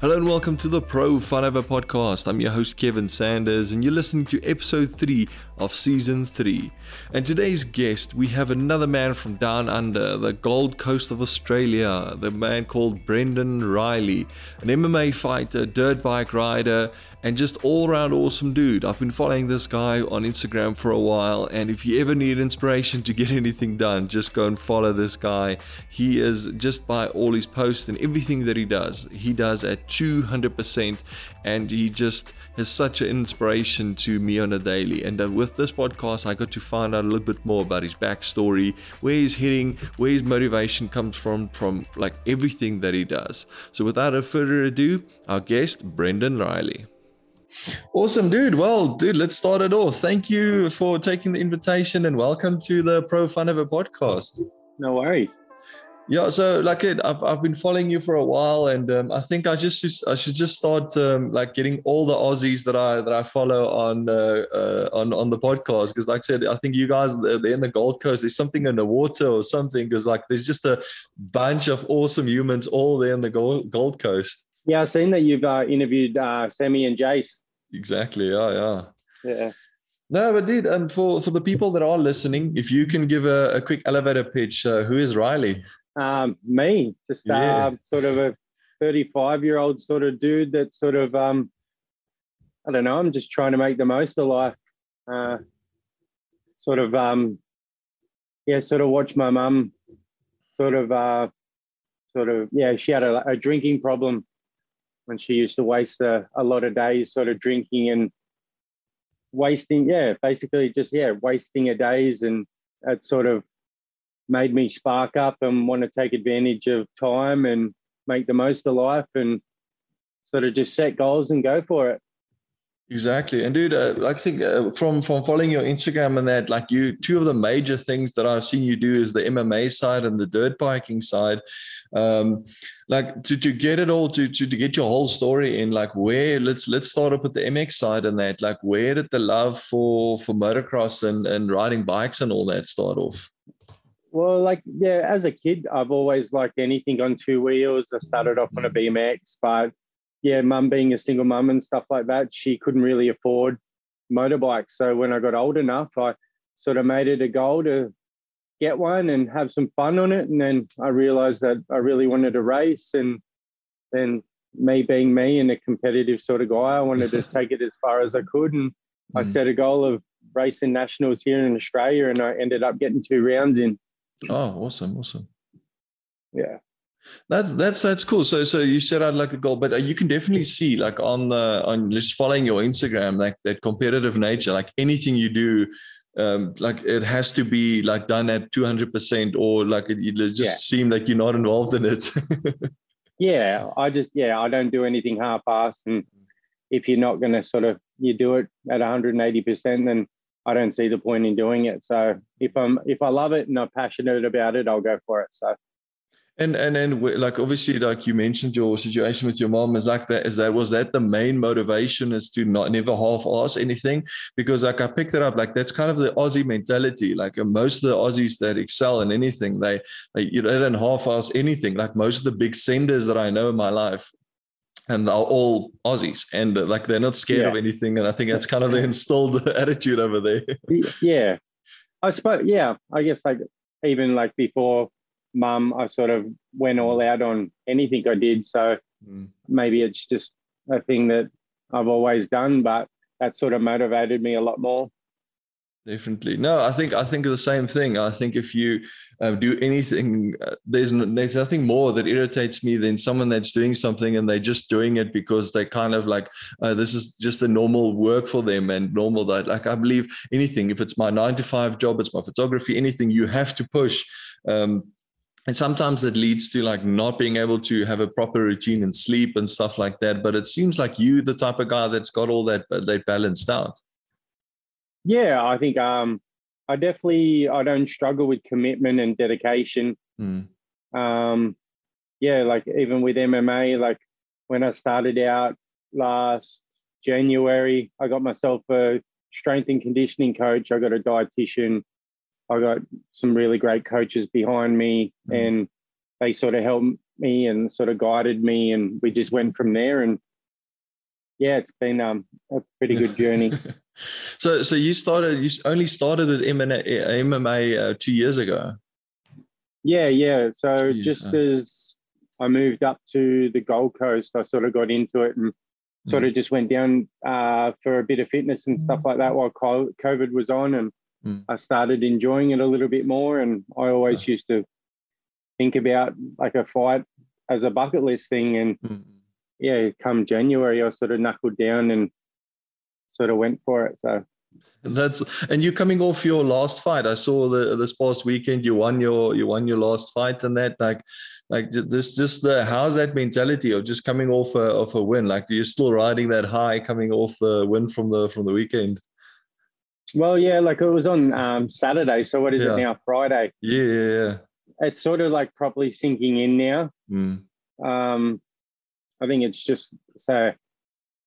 Hello and welcome to the Pro Funhaver podcast. I'm your host Kevin Sanders, and you're listening to episode 3 of season 3. And today's guest, we have another man from down under, the Gold Coast of Australia, the man called Brendon Riley, an MMA fighter, dirt bike rider, and just all around awesome dude. I've been following this guy on Instagram for a while, and if you ever need inspiration to get anything done, just go and follow this guy. He is just by all his posts and everything that he does, he does at 200%, and he just is such an inspiration to me on a daily. And uh, with this podcast, I got to find out a little bit more about his backstory, where he's heading, where his motivation comes from, from like everything that he does. So, without a further ado, our guest, Brendon Riley. Awesome, dude. Well, dude, let's start it off. Thank you for taking the invitation and welcome to the Pro Funhaver podcast. No worries. Yeah, so like it, I've, I've been following you for a while, and um, I think I just I should just start um, like getting all the Aussies that I that I follow on uh, uh, on on the podcast because, like I said, I think you guys they're in the Gold Coast. There's something in the water or something because like there's just a bunch of awesome humans all there in the Gold Gold Coast. Yeah, I've seen that you've uh, interviewed uh, Sammy and Jace. Exactly. Yeah, yeah. Yeah. No, but dude, and for for the people that are listening, if you can give a, a quick elevator pitch, uh, who is Riley? Um, me, just Yeah. uh, sort of a 35 year old sort of dude that sort of, um, I don't know, I'm just trying to make the most of life. Uh, sort of, um, yeah, sort of watch my mum sort of, uh, sort of, yeah, she had a, a drinking problem when she used to waste a, a lot of days sort of drinking and wasting, yeah, basically just, yeah, wasting her days. And it sort of made me spark up and want to take advantage of time and make the most of life and sort of just set goals and go for it. Exactly, and dude, uh, I think uh, from from following your Instagram and that, like you, two of the major things that I've seen you do is the MMA side and the dirt biking side. Um, like to to get it all to, to to get your whole story in, like where let's let's start up with the MX side and that, like where did the love for for motocross and and riding bikes and all that start off? Well, like, yeah, as a kid, I've always liked anything on two wheels. I started off on a BMX, but yeah, mum being a single mum and stuff like that, she couldn't really afford motorbikes. So when I got old enough, I sort of made it a goal to get one and have some fun on it. And then I realized that I really wanted to race. And then me being me and a competitive sort of guy, I wanted to take it as far as I could. And I Mm. set a goal of racing nationals here in Australia, and I ended up getting two rounds in. Oh, awesome, awesome. Yeah. That's that's that's cool. So so you set out like a goal, but uh, you can definitely see like on the on just following your Instagram like that competitive nature. Like anything you do, um, like it has to be like done at two hundred percent, or like it, it just Yeah. seem like you're not involved in it. Yeah. I just, yeah, I don't do anything half assed. And if you're not going to sort of, you do it at 180%, then I don't see the point in doing it. So if I'm, if I love it and I'm passionate about it, I'll go for it. So and and then like obviously like you mentioned your situation with your mom is like that is that was that the main motivation is to not never half ask anything? Because like I picked it up like that's kind of the Aussie mentality. Like most of the Aussies that excel in anything they they you know, they don't half ask anything. Like most of the big senders that I know in my life and are all Aussies. And uh, like they're not scared of anything and I think that's kind of the instilled attitude over there. Yeah, I suppose, yeah, I guess like even like before mum, I sort of went all out on anything I did. So maybe it's just a thing that I've always done, but that sort of motivated me a lot more. Definitely. No, I think I think the same thing. I think if you uh, do anything, uh, there's there's nothing more that irritates me than someone that's doing something and they're just doing it because they kind of like uh, this is just the normal work for them and normal that like I believe anything. If it's my nine to five job, it's my photography, anything you have to push. Um, and sometimes that leads to like not being able to have a proper routine and sleep and stuff like that. But it seems like you, the type of guy that's got all that that balanced out. Yeah, I think um, I definitely I don't struggle with commitment and dedication. Mm. Um, yeah, like even with MMA, like when I started out last January, I got myself a strength and conditioning coach. I got a dietitian. I got some really great coaches behind me, Mm. and they sort of helped me and sort of guided me, and we just went from there. And yeah, it's been um, a pretty good journey. so, so you started, you only started at MMA uh, two years ago. Yeah, yeah. So just as I moved up to the Gold Coast, I sort of got into it and sort mm. of just went down uh, for a bit of fitness and stuff like that while COVID was on, and mm. I started enjoying it a little bit more. And I always used to think about like a fight as a bucket list thing, and mm. yeah, come January, I sort of knuckled down and sort of went for it. So that's and you're coming off your last fight. I saw the this past weekend you won your you won your last fight and that like like this just the how's that mentality of just coming off a of a win? Like you're still riding that high coming off the win from the from the weekend. Well, yeah, like it was on um, Saturday. So what is yeah. it now? Friday. Yeah, yeah, yeah. It's sort of like properly sinking in now. Mm. Um, I think it's just so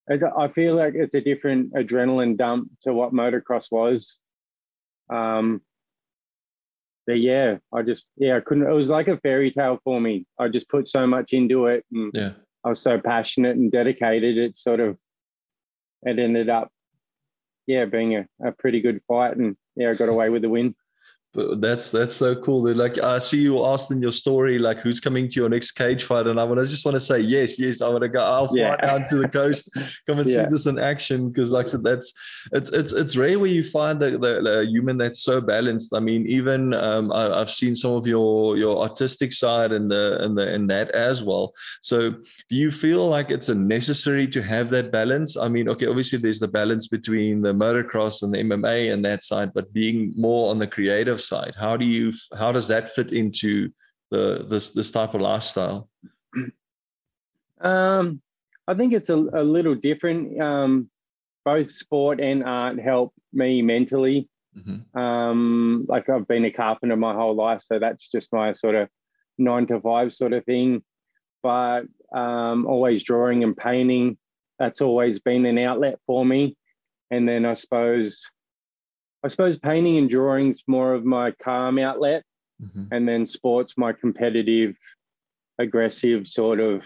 I feel like it's a different adrenaline dump to what motocross was. Um, but yeah, I just yeah, I couldn't. It was like a fairy tale for me. I just put so much into it, and yeah, I was so passionate and dedicated. It sort of it ended up yeah being a, a pretty good fight, and yeah, I got away with the win that's that's so cool. Like I see you asked in your story, like who's coming to your next cage fight, and I want to just want to say yes, yes. I want to go. I'll fly yeah. down to the coast, come and yeah. see this in action because, like I said, that's it's it's it's rare where you find the, the, the human that's so balanced. I mean, even um, I, have seen some of your your artistic side and the and the and that as well. So, do you feel like it's a necessary to have that balance? I mean, okay, obviously there's the balance between the motocross and the MMA and that side, but being more on the creative side? How do you how does that fit into the this this type of lifestyle? Um i think it's a, a little different. Um both sport and art help me mentally. Mm-hmm. um like i've been a carpenter my whole life so that's just my sort of nine to five sort of thing. But um always drawing and painting that's always been an outlet for me. And then i suppose I suppose painting and drawing's more of my calm outlet, mm-hmm. and then sports my competitive, aggressive sort of,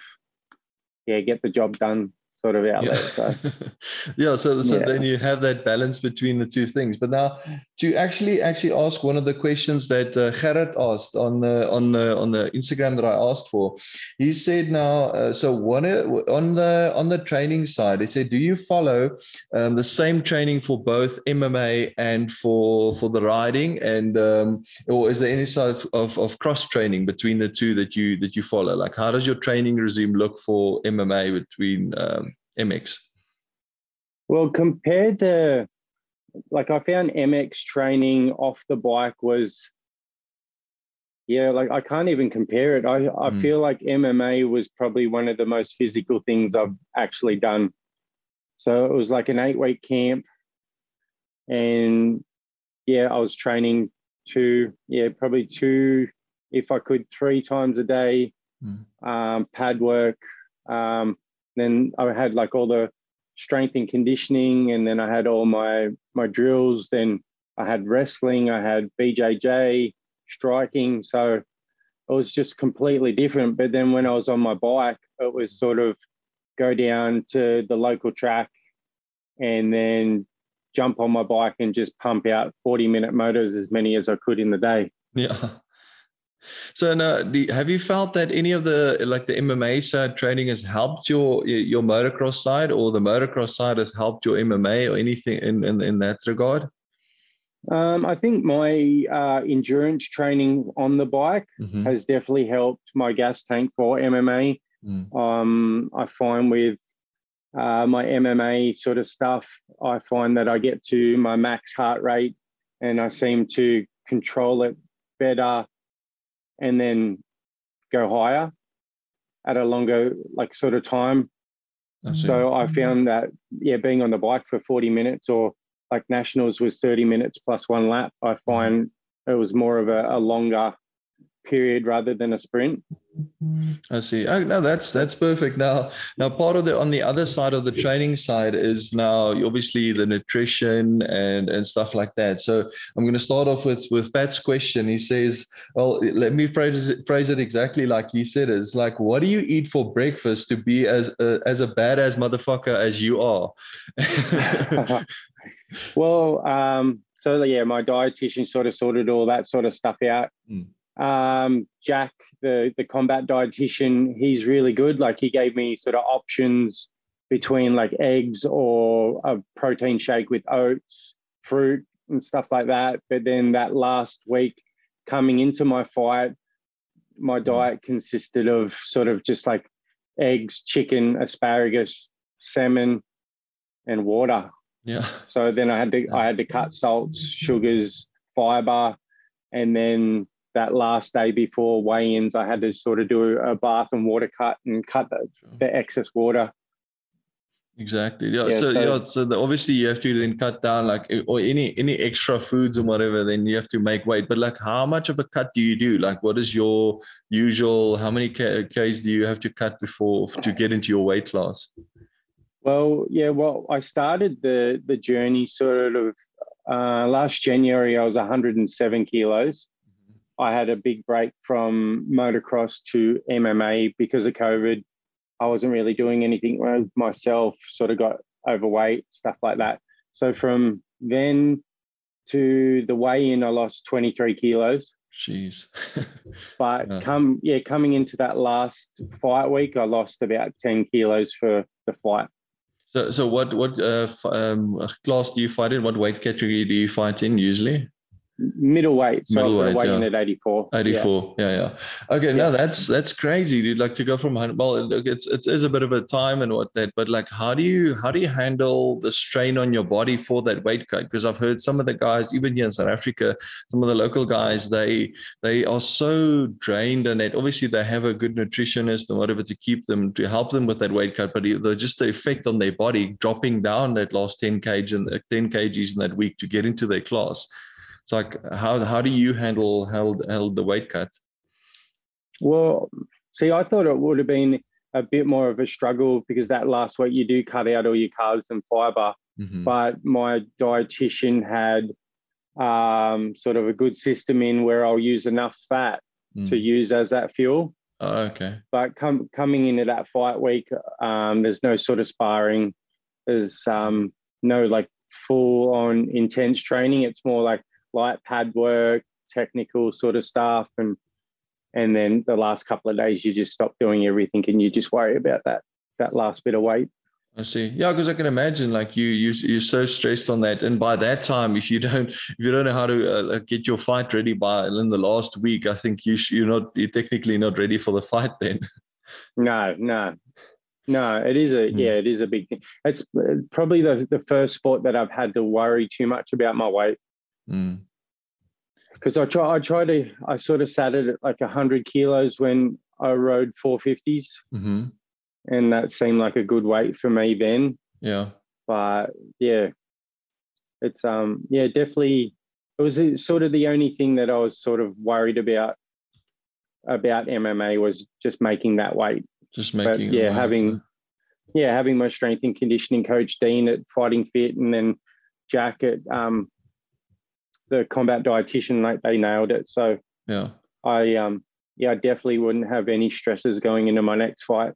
yeah, get the job done sort of. Yeah. So, yeah, so, so yeah. then you have that balance between the two things. But now to actually actually ask one of the questions that uh, Gerrit asked on the on the on the Instagram that I asked for, he said now, uh, so one on the on the training side, he said, do you follow um, the same training for both MMA and for for the riding, and um, or is there any sort of, of, of cross training between the two that you that you follow? Like, how does your training regime look for MMA between um, MX? Well, compared to like I found MX training off the bike was yeah, like I can't even compare it. I, I mm. feel like MMA was probably one of the most physical things I've actually done. So it was like an eight week camp. And yeah, I was training two, yeah, probably two, if I could, three times a day, mm. um, pad work, um, then I had like all the strength and conditioning, and then I had all my my drills. Then I had wrestling, I had BJJ, striking. So it was just completely different. But then when I was on my bike, it was sort of go down to the local track and then jump on my bike and just pump out 40 minute motors as many as I could in the day. Yeah. So now, have you felt that any of the like the MMA side training has helped your your motocross side, or the motocross side has helped your MMA, or anything in in, in that regard? Um, I think my uh, endurance training on the bike mm-hmm. has definitely helped my gas tank for MMA. Mm. Um, I find with uh, my MMA sort of stuff, I find that I get to my max heart rate and I seem to control it better and then go higher at a longer like sort of time. I so I found that yeah, being on the bike for 40 minutes or like nationals was 30 minutes plus one lap, I find it was more of a, a longer period rather than a sprint. I see. Oh, no, that's that's perfect. Now, now part of the on the other side of the training side is now obviously the nutrition and and stuff like that. So I'm going to start off with with Pat's question. He says, "Well, let me phrase it, phrase it exactly like you said. It's like, what do you eat for breakfast to be as a, as a badass motherfucker as you are?" well, um, so yeah, my dietitian sort of sorted all that sort of stuff out. Mm. Um, Jack, the the combat dietitian, he's really good. Like he gave me sort of options between like eggs or a protein shake with oats, fruit, and stuff like that. But then that last week, coming into my fight, my mm. diet consisted of sort of just like eggs, chicken, asparagus, salmon, and water. Yeah. So then I had to I had to cut salts, sugars, fiber, and then that last day before weigh-ins, I had to sort of do a bath and water cut and cut the, the excess water. Exactly. Yeah. yeah so, so, yeah, so the, obviously you have to then cut down like or any any extra foods and whatever. Then you have to make weight. But like, how much of a cut do you do? Like, what is your usual? How many k's do you have to cut before to get into your weight class? Well, yeah. Well, I started the the journey sort of uh, last January. I was 107 kilos. I had a big break from motocross to MMA because of COVID. I wasn't really doing anything myself. Sort of got overweight, stuff like that. So from then to the weigh-in, I lost 23 kilos. Jeez. but yeah. come yeah, coming into that last fight week, I lost about 10 kilos for the fight. So, so what what uh, um, class do you fight in? What weight category do you fight in usually? Middleweight. So middleweight, weighing yeah. at 84. 84. Yeah, yeah. yeah. Okay, yeah. no, that's that's crazy, dude. Like to go from well, look, it's it's is a bit of a time and what that, but like how do you how do you handle the strain on your body for that weight cut? Because I've heard some of the guys, even here in South Africa, some of the local guys, they they are so drained and that obviously they have a good nutritionist and whatever to keep them to help them with that weight cut, but the just the effect on their body dropping down that last 10 kg and 10 kgs in that week to get into their class so like how how do you handle handle, handle the weight cut? Well, see, I thought it would have been a bit more of a struggle because that last week you do cut out all your carbs and fiber. Mm-hmm. But my dietitian had um, sort of a good system in where I'll use enough fat mm. to use as that fuel. Oh, okay. But com- coming into that fight week, um, there's no sort of sparring. There's um, no like full on intense training. It's more like light pad work, technical sort of stuff, and and then the last couple of days you just stop doing everything and you just worry about that that last bit of weight. I see. Yeah, because I can imagine like you you you're so stressed on that, and by that time, if you don't if you don't know how to uh, get your fight ready by in the last week, I think you sh- you're not you're technically not ready for the fight then. No, no, no. It is a mm. yeah, it is a big thing. It's uh, probably the the first sport that I've had to worry too much about my weight. Mm. Because I try, I try to, I sort of sat at like hundred kilos when I rode 450s, mm-hmm. and that seemed like a good weight for me then. Yeah. But yeah, it's um yeah definitely it was sort of the only thing that I was sort of worried about about MMA was just making that weight. Just making but, yeah having yeah having my strength and conditioning coach Dean at Fighting Fit and then Jack at um, the combat dietitian, like they nailed it. So yeah, I um yeah, I definitely wouldn't have any stresses going into my next fight.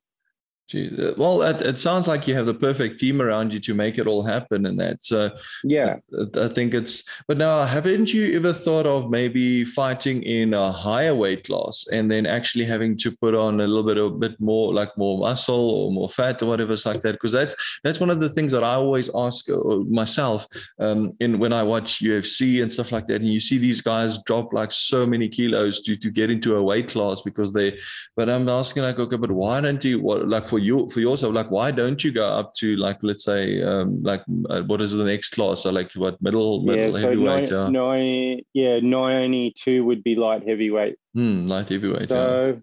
Gee, uh, well, it, it, sounds like you have the perfect team around you to make it all happen, and that. So, yeah, I, I, think it's. But now, haven't you ever thought of maybe fighting in a higher weight class and then actually having to put on a little bit, a bit more, like more muscle or more fat or whatever it's like that? Because that's that's one of the things that I always ask uh, myself um, in when I watch UFC and stuff like that, and you see these guys drop like so many kilos to to get into a weight class because they. But I'm asking like, okay, but why don't you what like? for you for yourself like why don't you go up to like let's say um like uh, what is the next class so like what middle middle yeah, so heavyweight nine, nine, yeah 92 would be light heavyweight mm, light heavyweight so yeah.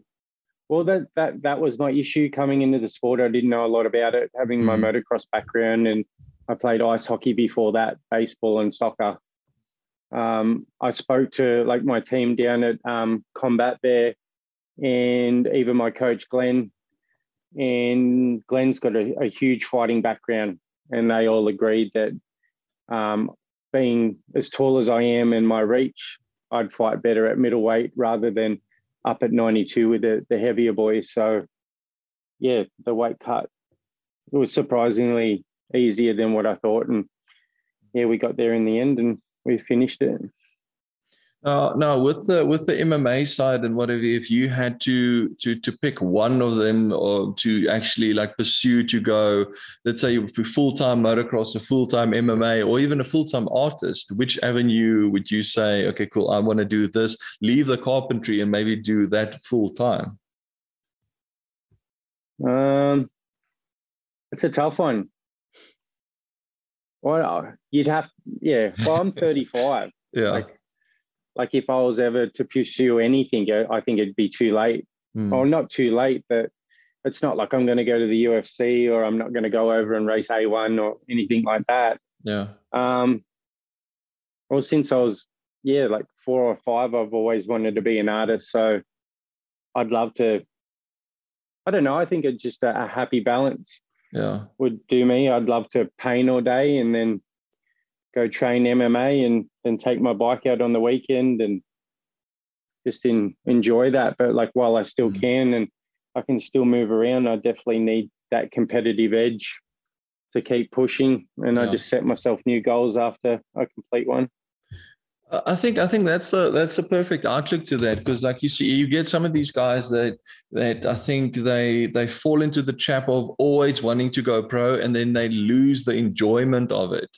well that that that was my issue coming into the sport i didn't know a lot about it having mm. my hmm. motocross background and i played ice hockey before that baseball and soccer um, I spoke to like my team down at um, Combat there, and even my coach Glenn. And Glenn's got a, a huge fighting background, and they all agreed that um, being as tall as I am and my reach, I'd fight better at middleweight rather than up at 92 with the, the heavier boys. So, yeah, the weight cut it was surprisingly easier than what I thought, and yeah, we got there in the end and we finished it. Uh, now, with the with the MMA side and whatever, if you had to to to pick one of them or to actually like pursue to go, let's say you would be full time motocross, a full time MMA, or even a full time artist, which avenue would you say? Okay, cool. I want to do this. Leave the carpentry and maybe do that full time. Um, it's a tough one. Well, you'd have, yeah. Well, I'm 35. yeah. Like, like if I was ever to pursue anything, I think it'd be too late. Mm. Well, not too late, but it's not like I'm going to go to the UFC or I'm not going to go over and race A1 or anything like that. Yeah. Um. Well, since I was yeah like four or five, I've always wanted to be an artist. So I'd love to. I don't know. I think it's just a, a happy balance. Yeah. Would do me. I'd love to paint all day and then go train MMA and then take my bike out on the weekend and just in, enjoy that. But like while I still mm. can and I can still move around, I definitely need that competitive edge to keep pushing. And yeah. I just set myself new goals after I complete one. I think I think that's the that's a perfect outlook to that because like you see you get some of these guys that that I think they they fall into the trap of always wanting to go pro and then they lose the enjoyment of it.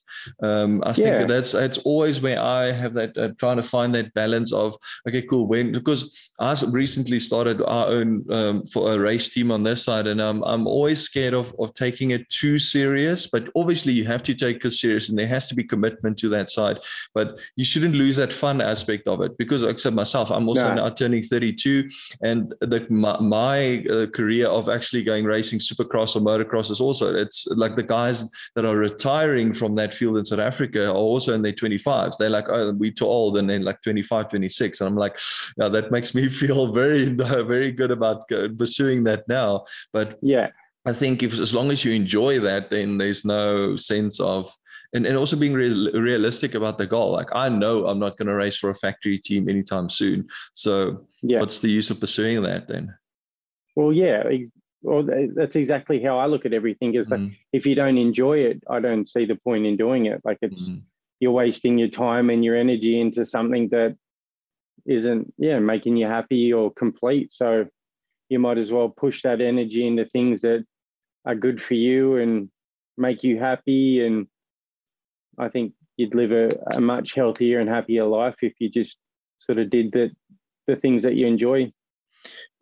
Um, I yeah. think that's that's always where I have that uh, trying to find that balance of okay cool when because I recently started our own um, for a race team on this side and I'm I'm always scared of of taking it too serious but obviously you have to take it serious and there has to be commitment to that side but you shouldn't lose lose that fun aspect of it because except myself, I'm also now turning 32 and the, my, my uh, career of actually going racing supercross or motocross is also, it's like the guys that are retiring from that field in South Africa are also in their 25s. They're like, oh, we're too old and then like 25, 26. And I'm like, yeah, that makes me feel very, very good about pursuing that now. But yeah, I think if as long as you enjoy that, then there's no sense of and, and also being real, realistic about the goal. Like I know I'm not going to race for a factory team anytime soon. So yeah. what's the use of pursuing that then? Well, yeah, well, that's exactly how I look at everything. Is mm. like if you don't enjoy it, I don't see the point in doing it. Like it's mm. you're wasting your time and your energy into something that isn't, yeah, making you happy or complete. So you might as well push that energy into things that are good for you and make you happy and I think you'd live a, a much healthier and happier life if you just sort of did the the things that you enjoy.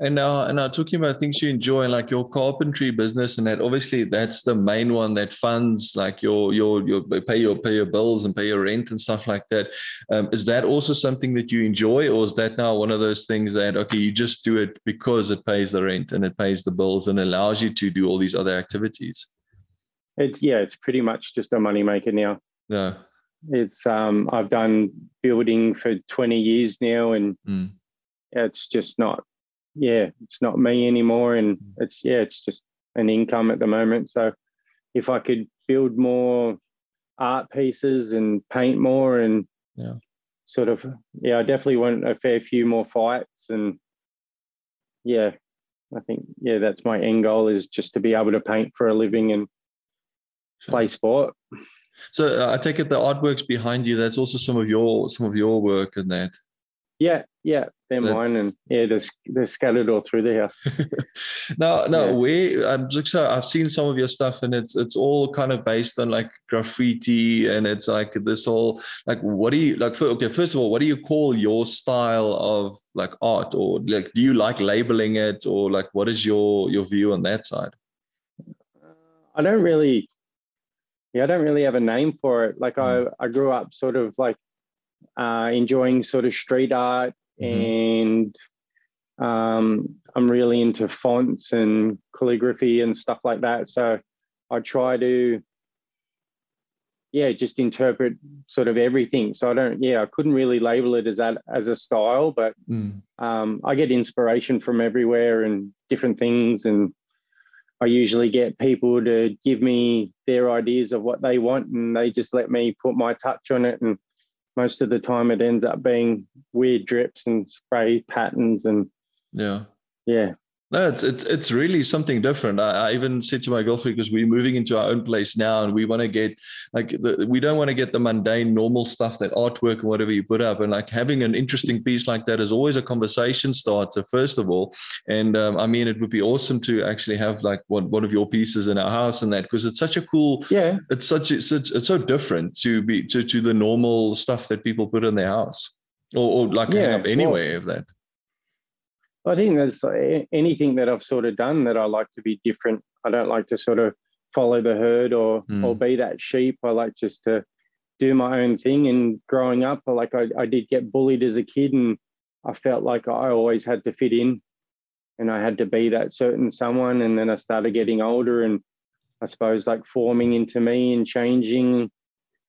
And now, and now talking about things you enjoy, like your carpentry business, and that obviously that's the main one that funds like your your your pay your pay your bills and pay your rent and stuff like that. Um, is that also something that you enjoy, or is that now one of those things that okay, you just do it because it pays the rent and it pays the bills and allows you to do all these other activities? It's yeah, it's pretty much just a moneymaker now. Yeah. It's um I've done building for 20 years now and mm. it's just not yeah, it's not me anymore and mm. it's yeah, it's just an income at the moment. So if I could build more art pieces and paint more and yeah sort of yeah i definitely want a fair few more fights and yeah i think yeah that's my end goal is just to be able to paint for a living and play sport so uh, I take it the artworks behind you. That's also some of your some of your work in that. Yeah, yeah, they're that's... mine, and yeah, they're, they're scattered all through the house. no, no, yeah. we. I'm just, I've seen some of your stuff, and it's it's all kind of based on like graffiti, and it's like this whole like what do you like? For, okay, first of all, what do you call your style of like art, or like do you like labeling it, or like what is your your view on that side? I don't really yeah, I don't really have a name for it. Like mm. I, I grew up sort of like uh, enjoying sort of street art mm-hmm. and um, I'm really into fonts and calligraphy and stuff like that. So I try to yeah, just interpret sort of everything. So I don't, yeah, I couldn't really label it as that as a style, but mm. um, I get inspiration from everywhere and different things, and I usually get people to give me their ideas of what they want, and they just let me put my touch on it. And most of the time, it ends up being weird drips and spray patterns, and yeah, yeah, no, it's, it's it's really something different. I, I, even said to my girlfriend because we're moving into our own place now, and we want to get like the, we don't want to get the mundane, normal stuff that artwork and whatever you put up. And like having an interesting piece like that is always a conversation starter, first of all. And um, I mean, it would be awesome to actually have like one one of your pieces in our house and that because it's such a cool. Yeah. It's such it's, it's, it's so different to be to to the normal stuff that people put in their house or, or like yeah, hang up anywhere well, of that. I think there's anything that I've sort of done that I like to be different. I don't like to sort of follow the herd or mm. or be that sheep. I like just to do my own thing. And growing up, like I, I did get bullied as a kid, and I felt like I always had to fit in, and I had to be that certain someone. And then I started getting older, and I suppose like forming into me and changing.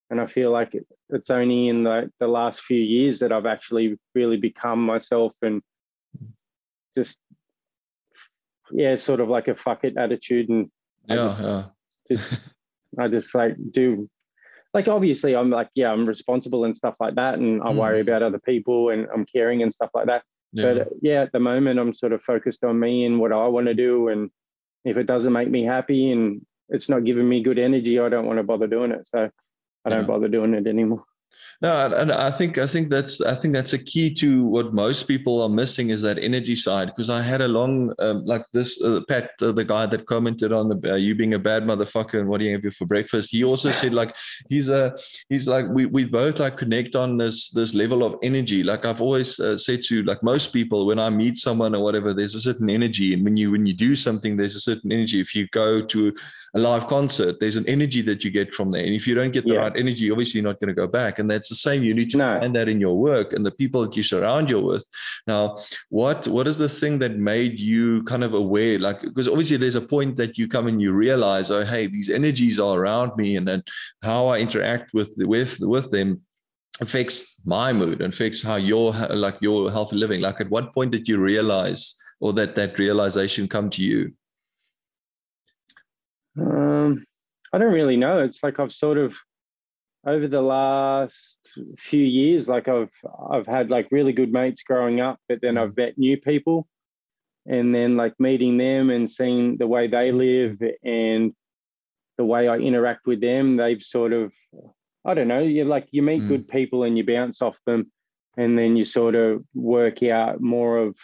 And I feel like it's only in the, the last few years that I've actually really become myself and just yeah, sort of like a fuck it attitude, and yeah, I just, yeah. just, I just like do like obviously I'm like yeah I'm responsible and stuff like that, and I mm. worry about other people and I'm caring and stuff like that. Yeah. But yeah, at the moment I'm sort of focused on me and what I want to do, and if it doesn't make me happy and it's not giving me good energy, I don't want to bother doing it. So I don't yeah. bother doing it anymore. No, and I think I think that's I think that's a key to what most people are missing is that energy side. Because I had a long um, like this uh, Pat, uh, the guy that commented on the uh, you being a bad motherfucker and what do you have for breakfast. He also said like he's a he's like we we both like connect on this this level of energy. Like I've always uh, said to like most people when I meet someone or whatever, there's a certain energy, and when you when you do something, there's a certain energy. If you go to a live concert, there's an energy that you get from there. And if you don't get the yeah. right energy, obviously you're not going to go back. And that's the same. You need to no. find that in your work and the people that you surround you with. Now, what what is the thing that made you kind of aware? Like, because obviously there's a point that you come and you realize, oh, hey, these energies are around me, and then how I interact with with with them affects my mood and affects how your like your healthy living. Like, at what point did you realize, or that that realization come to you? Um, I don't really know. It's like I've sort of over the last few years, like I've I've had like really good mates growing up, but then I've met new people, and then like meeting them and seeing the way they live and the way I interact with them, they've sort of I don't know. You like you meet mm. good people and you bounce off them, and then you sort of work out more of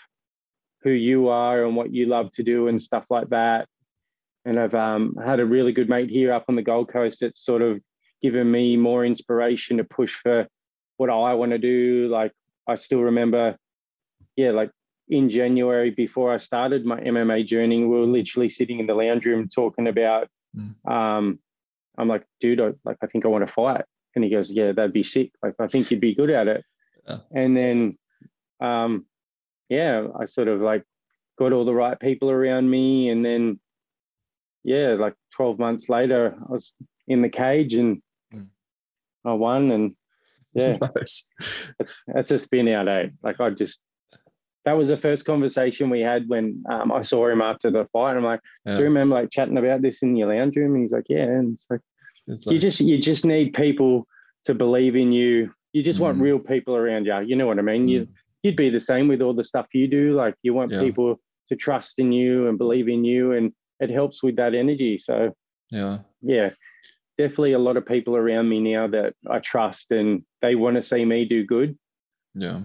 who you are and what you love to do and stuff like that and I've um, had a really good mate here up on the Gold Coast that's sort of given me more inspiration to push for what I want to do. Like I still remember, yeah, like in January before I started my MMA journey, we were literally sitting in the lounge room talking about. Mm. Um, I'm like, dude, I, like I think I want to fight, and he goes, yeah, that'd be sick. Like I think you'd be good at it. Yeah. And then, um, yeah, I sort of like got all the right people around me, and then yeah, like 12 months later, I was in the cage and mm. I won. And yeah, nice. that's a spin out, eh? Like I just, that was the first conversation we had when um, I saw him after the fight. I'm like, yeah. do you remember like chatting about this in your lounge room? And he's like, yeah. And it's like, it's like you just, you just need people to believe in you. You just mm. want real people around you. You know what I mean? Mm. You, you'd be the same with all the stuff you do. Like you want yeah. people to trust in you and believe in you. And it helps with that energy. So yeah, yeah, definitely a lot of people around me now that I trust and they want to see me do good. Yeah,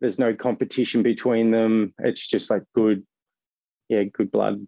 there's no competition between them. It's just like good, yeah, good blood.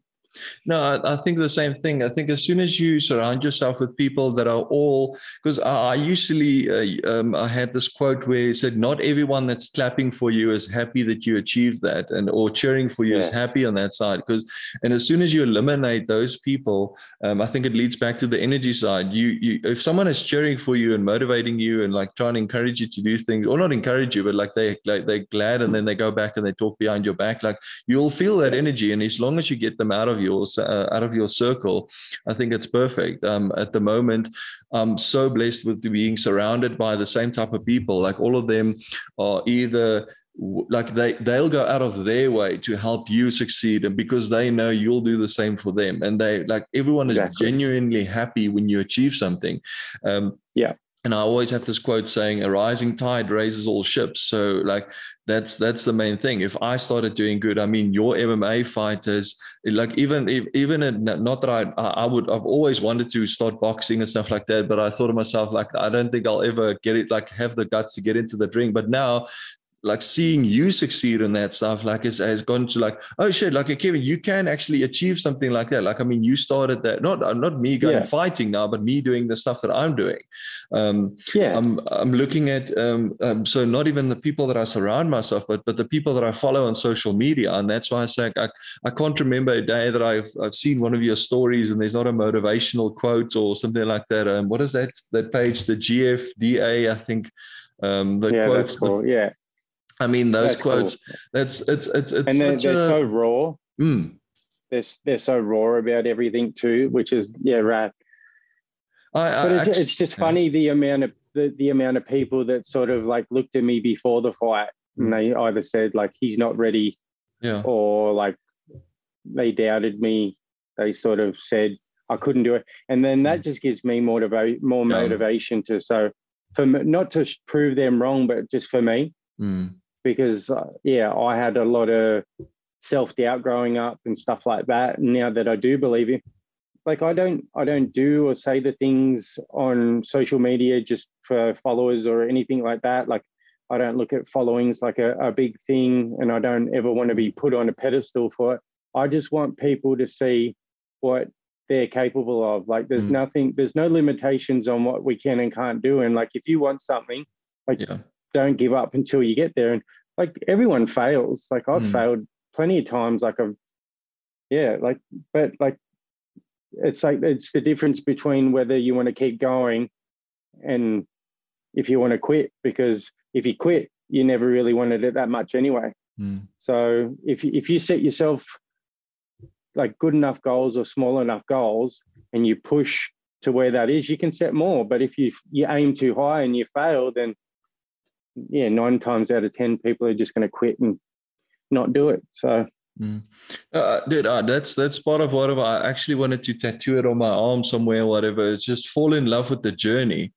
No, I, I, think the same thing. I think as soon as you surround yourself with people that are all, because I, I, usually uh, um, I had this quote where he said, "Not everyone that's clapping for you is happy that you achieved that, and or cheering for you yeah. is happy on that side." Because, and as soon as you eliminate those people, um, I think it leads back to the energy side. You, you, if someone is cheering for you and motivating you and like trying to encourage you to do things, or not encourage you, but like they, like they're glad, and then they go back and they talk behind your back, like you'll feel that energy, and as long as you get them out of of your uh, out of your circle, I think it's perfect. Um, at the moment, I'm so blessed with being surrounded by the same type of people. Like all of them are either like they they'll go out of their way to help you succeed and because they know you'll do the same for them and they like everyone is exactly. genuinely happy when you achieve something um, yeah and i always have this quote saying a rising tide raises all ships. So like that's that's the main thing. If i started doing good i mean your mma fighters like even if, even in, not that I, I would i've always wanted to start boxing and stuff like that but i thought to myself like i don't think i'll ever get it like have the guts to get into the ring. But now like seeing you succeed in that stuff like has, has gone to like oh shit like kevin you can actually achieve something like that. Like i mean you started that not not me going yeah. fighting now but me doing the stuff that i'm doing. Um yeah. I'm i'm looking at um, um, so not even the people that i surround myself but but the people that i follow on social media and that's why i say i, I can't remember a day that i've i've seen one of your stories and there's not a motivational quote or something like that. Um what is that that page? The gfda i think. Um the yeah, quotes cool. the, yeah I mean, those that's quotes. Cool. That's it's it's it's. And they're, they're a, so raw. Mm. They're they're so raw about everything too, which is yeah, right. I, I but it's, actually, it's just funny the amount of the, the amount of people that sort of like looked at me before the fight mm. and hmm. they either said like he's not ready, yeah, or like they doubted me. They sort of said I couldn't do it, and then that mm. just gives me more motiva- more yeah. motivation to so for not to prove them wrong, but just for me. Mm because uh, yeah, I had a lot of self doubt growing up and stuff like that. And now that I do believe it, like I don't I don't do or say the things on social media just for followers or anything like that. Like I don't look at followings like a, a big thing, and I don't ever want to be put on a pedestal for it. I just want people to see what they're capable of. Like there's mm. nothing, there's no limitations on what we can and can't do. And like if you want something, like yeah don't give up until you get there. And like everyone fails. Like I've mm. failed plenty of times. Like I've, yeah, like, but like, it's like it's the difference between whether you want to keep going and if you want to quit, because if you quit, you never really wanted it that much anyway. Mm. So if if you set yourself like good enough goals or small enough goals and you push to where that is, you can set more. But if you you aim too high and you fail, then yeah, nine times out of ten, people are just going to quit and not do it. So, mm. uh, dude, uh, that's that's part of whatever. I actually wanted to tattoo it on my arm somewhere, whatever. It's just fall in love with the journey.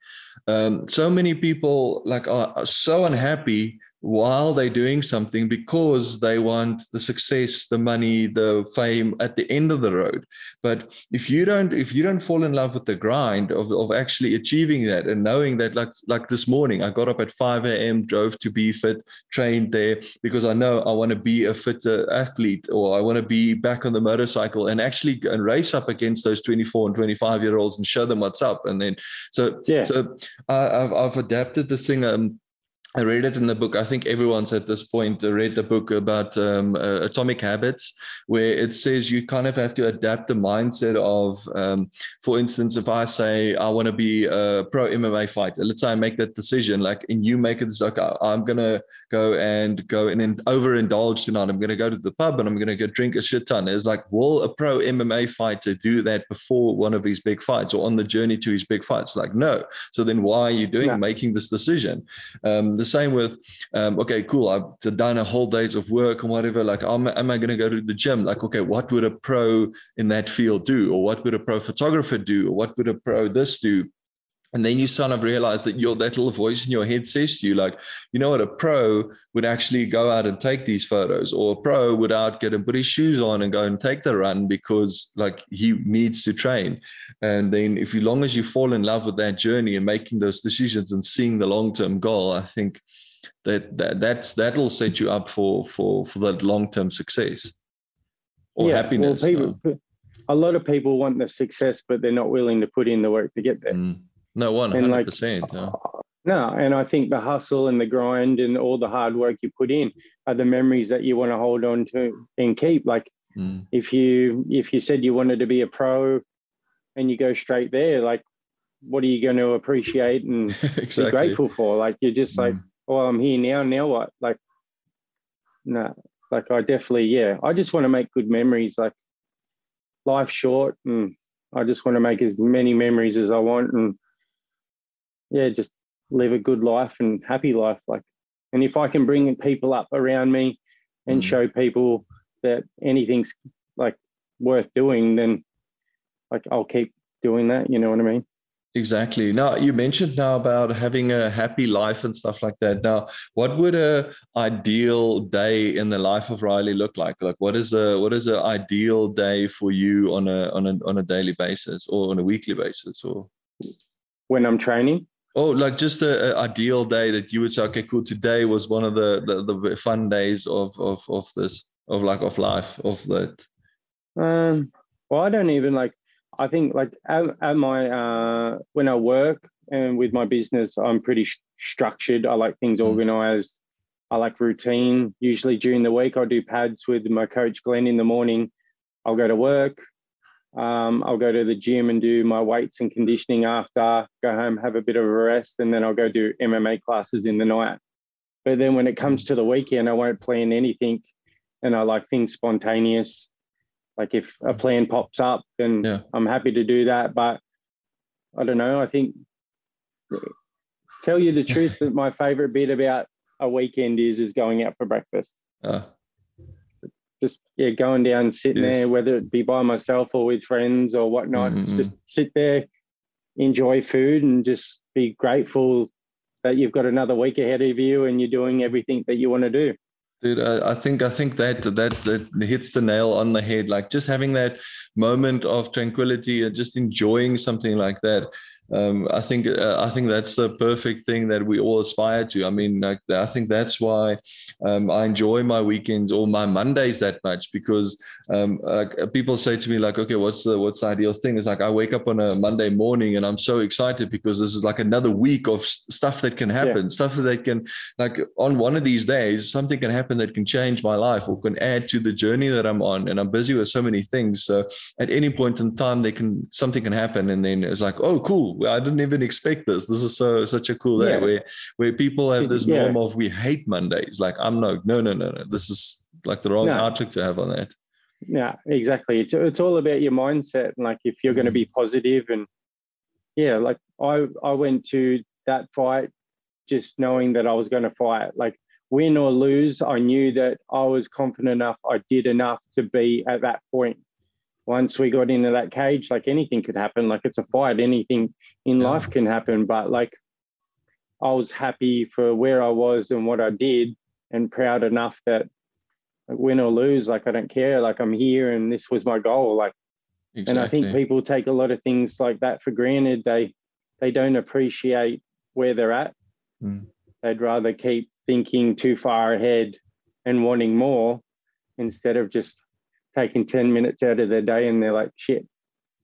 Um, so many people like are so unhappy while they're doing something because they want the success the money the fame at the end of the road. But if you don't if you don't fall in love with the grind of, of actually achieving that and knowing that like like this morning i got up at 5 a.m drove to BFit trained there because i know i want to be a fitter athlete or i want to be back on the motorcycle and actually and race up against those 24 and 25 year olds and show them what's up and then so yeah. so i've, I've adapted this thing um I read it in the book. I think everyone's at this point read the book about um, uh, atomic habits, where it says you kind of have to adapt the mindset of, um, for instance, if I say I want to be a pro MMA fighter, let's say I make that decision, like, and you make it, it's like, I'm going to go and go and then overindulge tonight. I'm going to go to the pub and I'm going to go drink a shit ton. It's like, will a pro MMA fighter do that before one of his big fights or on the journey to his big fights? Like, no. So then why are you doing, yeah. making this decision? Um, the same with, um, okay, cool. I've done a whole days of work and whatever. Like, am, am I going to go to the gym? Like, okay, what would a pro in that field do? Or what would a pro photographer do? Or what would a pro this do? And then you sort of realize that your that little voice in your head says to you like you know what? A pro would actually go out and take these photos or a pro would out get and put his shoes on and go and take the run because like he needs to train. And then if you long as you fall in love with that journey and making those decisions and seeing the long-term goal i think that, that that's that'll set you up for for for that long-term success or yeah, happiness well, people, a lot of people want the success but they're not willing to put in the work to get there. Mm. No, one hundred percent. No, and I think the hustle and the grind and all the hard work you put in are the memories that you want to hold on to and keep. Like mm. if you if you said you wanted to be a pro and you go straight there, like what are you going to appreciate and exactly. be grateful for? Like you're just like, mm. well, I'm here now. Now what? Like, no, like I definitely, yeah. I just want to make good memories. Like life's short and I just want to make as many memories as I want and yeah, just live a good life and happy life. Like, and if I can bring people up around me and mm. show people that anything's like worth doing, then like I'll keep doing that. You know what I mean? Exactly. Now you mentioned now about having a happy life and stuff like that. Now, what would a ideal day in the life of Riley look like? Like, what is a what is an ideal day for you on a on a on a daily basis or on a weekly basis or when I'm training? Oh, like just a, a ideal day that you would say, okay, cool. Today was one of the the, the fun days of of of this of like of life of that. Um. Well, I don't even like I think like at, at my uh, when I work and with my business, I'm pretty sh- structured. I like things mm. organized. I like routine. Usually during the week, I do pads with my coach Glenn in the morning. I'll go to work. Um, I'll go to the gym and do my weights and conditioning after. Go home, have a bit of a rest, and then I'll go do MMA classes in the night. But then when it comes to the weekend, I won't plan anything, and I like things spontaneous. Like if a plan pops up, then yeah. I'm happy to do that. But I don't know. I think tell you the truth that my favorite bit about a weekend is is going out for breakfast. Uh, just yeah, going down, sitting yes. there, whether it be by myself or with friends or whatnot. Mm-hmm. Just sit there, enjoy food, and just be grateful that you've got another week ahead of you and you're doing everything that you want to do. Dude, I, I, think I think that that that hits the nail on the head. Like just having that moment of tranquility and just enjoying something like that um, I think uh, I think that's the perfect thing that we all aspire to. I mean, like, I think that's why um, I enjoy my weekends or my Mondays that much because um, uh, people say to me like, okay, what's the what's the ideal thing? It's like I wake up on a Monday morning and I'm so excited because this is like another week of stuff that can happen, yeah. stuff that can like on one of these days something can happen that can change my life or can add to the journey that I'm on. And I'm busy with so many things, so at any point in time, they can something can happen, and then it's like, oh, cool I didn't even expect this. This is so such a cool day yeah. where where people have this yeah. norm of we hate Mondays. Like I'm no no no no no. This is like the wrong no. outlook to have on that. Yeah, exactly. It's it's all about your mindset and like if you're mm. going to be positive and yeah, like I I went to that fight just knowing that I was going to fight. Like win or lose, I knew that I was confident enough. I did enough to be at that point once we got into that cage, like anything could happen. Like it's a fight, anything in yeah. life can happen. But like I was happy for where I was and what I did and proud enough that like, win or lose, like I don't care. Like I'm here and this was my goal. Like exactly. and I think people take a lot of things like that for granted. They they don't appreciate where they're at. Mm. They'd rather keep thinking too far ahead and wanting more instead of just taking 10 minutes out of their day and they're like, shit.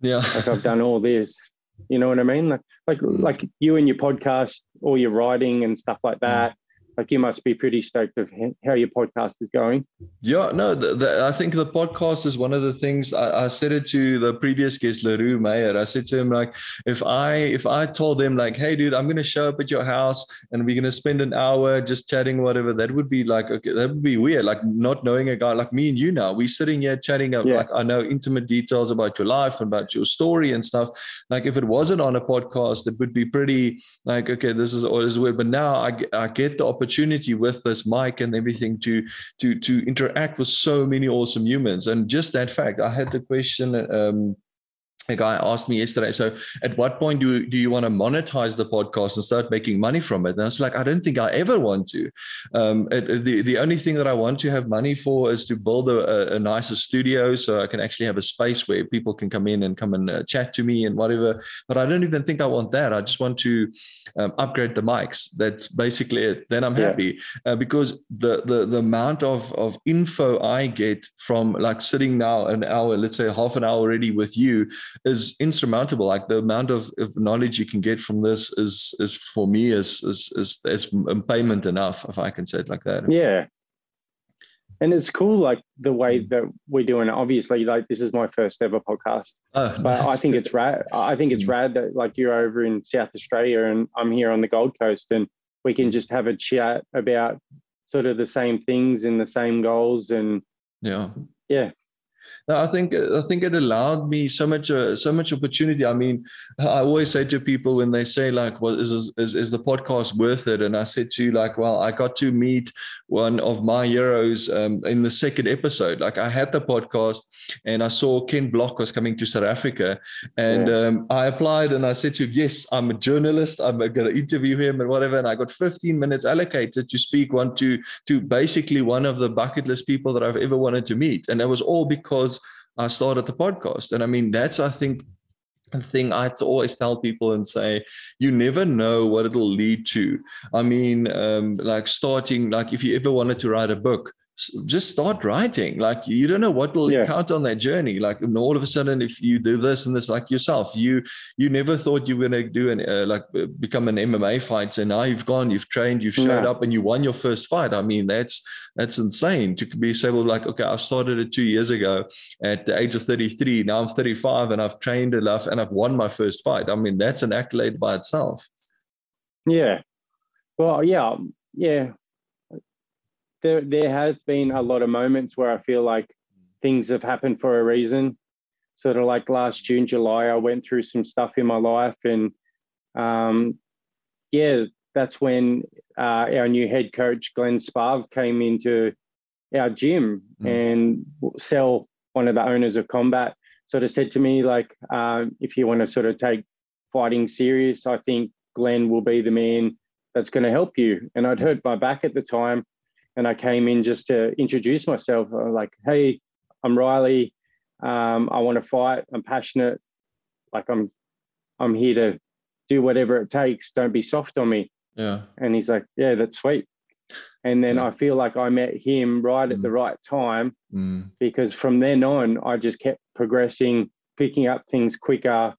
Yeah. like I've done all this. You know what I mean? Like like mm. like you and your podcast or your writing and stuff like that like you must be pretty stoked of how your podcast is going. Yeah, no, the, the, I think the podcast is one of the things I, I, said it to the previous guest, Leroux Mayer. I said to him like, if I if I told them like, hey, dude, I'm gonna show up at your house and we're gonna spend an hour just chatting, whatever, that would be like, okay, that would be weird. Like not knowing a guy like me and you now, we're sitting here chatting up, yeah. like I know intimate details about your life and about your story and stuff. Like if it wasn't on a podcast, it would be pretty like, okay, this is all is weird. But now I, I get the opportunity opportunity with this mic and everything to to to interact with so many awesome humans. And just that fact i had the question um, a guy asked me yesterday so at what point do, do you want to monetize the podcast and start making money from it? And i was like i don't think i ever want to. Um, it, the, the only thing that i want to have money for is to build a, a, nicer studio so i can actually have a space where people can come in and come and uh, chat to me and whatever. But i don't even think i want that. I just want to um, upgrade the mics. That's basically it. Then i'm happy. Yeah. uh, because the, the the amount of of info i get from like sitting now an hour let's say half an hour already with you is insurmountable. Like the amount of, of knowledge you can get from this is is for me is is is, is payment enough, if I can say it like that. Yeah. And it's cool, like the way mm. that we're doing it. Obviously, like this is my first ever podcast, oh, but I think it's rad. I think it's mm. rad that like you're over in South Australia and I'm here on the Gold Coast, and we can just have a chat about sort of the same things and the same goals. And yeah, yeah, No, I think I think it allowed me so much uh, so much opportunity. I mean, I always say to people when they say like, "Well, is is is the podcast worth it?" And I said to you like, "Well, I got to meet one of my heroes um, in the second episode. Like, I had the podcast and I saw Ken Block was coming to South Africa, and yeah. um, I applied and I said to him, "Yes, I'm a journalist. I'm going to interview him and whatever." And I got 15 minutes allocated to speak one to to basically one of the bucket list people that I've ever wanted to meet, and that was all because I started the podcast. And I mean, that's, I think, a thing I always tell people and say, you never know what it'll lead to. I mean, um, like starting, like if you ever wanted to write a book, just start writing. Like you don't know what will yeah. count on that journey. Like all of a sudden, if you do this and this, like yourself, you you never thought you were going to do an uh, like uh, become an MMA fighter. And now you've gone, you've trained, you've showed yeah. up, and you won your first fight. I mean, that's that's insane to be able like, okay, I started it two years ago at the age of 33. Now I'm 35, and I've trained enough, and I've won my first fight. I mean, that's an accolade by itself. Yeah. Well, yeah, yeah there there has been a lot of moments where I feel like things have happened for a reason. Sort of like last June, July, I went through some stuff in my life, and um, yeah, that's when uh, our new head coach Glenn Sparv came into our gym, mm. and Sel, one of the owners of Combat, sort of said to me like, um, if you want to sort of take fighting serious, I think Glenn will be the man that's going to help you. And I'd hurt my back at the time and I came in just to introduce myself. I'm like, hey, I'm Riley. Um, I want to fight. I'm passionate. Like I'm, I'm here to do whatever it takes. Don't be soft on me. Yeah. And he's like, yeah, that's sweet. And then yeah. I feel like I met him right at the mm. right time mm. because from then on, I just kept progressing, picking up things quicker,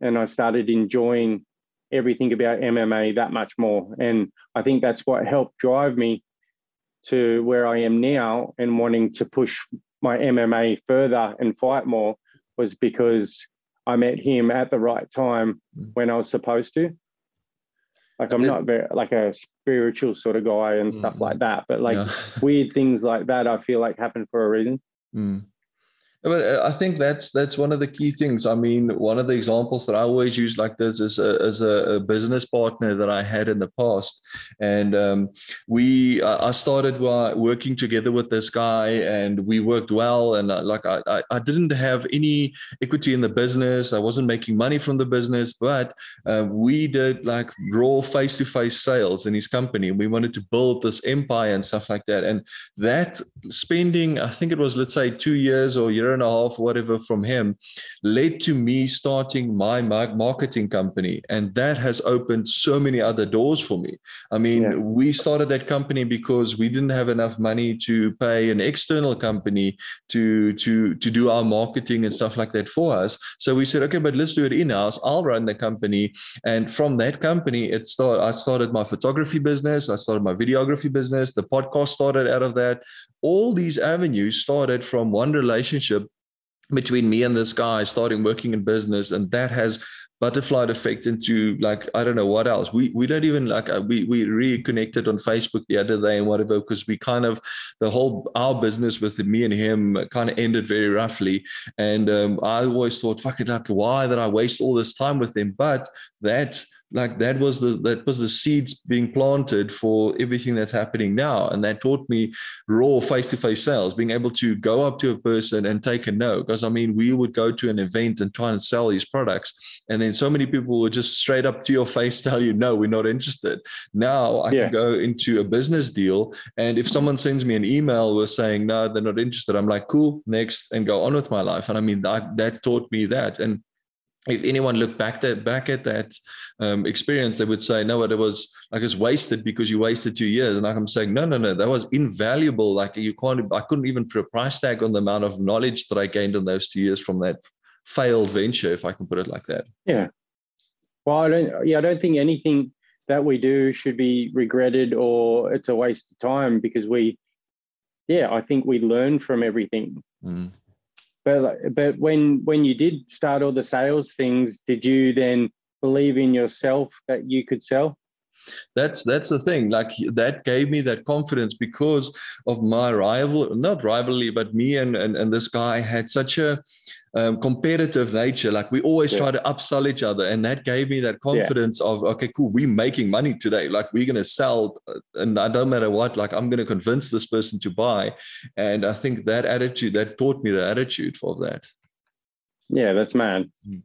and I started enjoying everything about MMA that much more. And I think that's what helped drive me to where I am now and wanting to push my MMA further and fight more was because I met him at the right time mm. when I was supposed to. Like I'm not very like a spiritual sort of guy and stuff like that, but like yeah. weird things like that, I feel like happen for a reason. Mm. But uh, I think that's that's one of the key things. I mean, one of the examples that I always use like this is a, as a, a business partner that I had in the past, and um, we I started working together with this guy, and we worked well. And uh, like I, I, I didn't have any equity in the business. I wasn't making money from the business, but uh, we did like raw face to face sales in his company. We wanted to build this empire and stuff like that. And that spending, I think it was let's say two years or year and a half, whatever, from him, led to me starting my marketing company. And that has opened so many other doors for me. I mean, yeah. we started that company because we didn't have enough money to pay an external company to, to, to do our marketing and stuff like that for us. So we said, okay, but let's do it in house. I'll run the company. And from that company, it started, I started my photography business. I started my videography business. The podcast started out of that all these avenues started from one relationship between me and this guy starting working in business and that has butterfly effect into like i don't know what else. We we don't even like uh, we we reconnected on facebook the other day and whatever because we kind of the whole our business with me and him kind of ended very roughly. And um, i always thought fuck it like why did i waste all this time with him but that like that was the that was the seeds being planted for everything that's happening now. And that taught me raw face-to-face sales being able to go up to a person and take a no. Because i mean we would go to an event and try and sell these products and then so many people would just straight up to your face tell you no we're not interested. Now i yeah. can go into a business deal and if someone sends me an email with saying no they're not interested i'm like cool next and go on with my life. And i mean that that taught me that. And if anyone looked back that back at that um, experience, they would say, no, but it was like it's wasted because you wasted two years. And like I'm saying, no, no, no, that was invaluable. Like you can't, I couldn't even put a price tag on the amount of knowledge that I gained in those two years from that failed venture, if I can put it like that. Yeah. Well, I don't, yeah, I don't think anything that we do should be regretted or it's a waste of time because we, yeah, I think we learn from everything. Mm but but when when you did start all the sales things, did you then believe in yourself that you could sell? that's that's the thing like that gave me that confidence because of my rival not rivalry but me and and, and this guy had such a um, competitive nature like we always yeah. try to upsell each other and that gave me that confidence yeah. of okay cool we're making money today like we're going to sell uh, and i don't matter what like i'm going to convince this person to buy and i think that attitude that taught me the attitude for that yeah that's mad mm.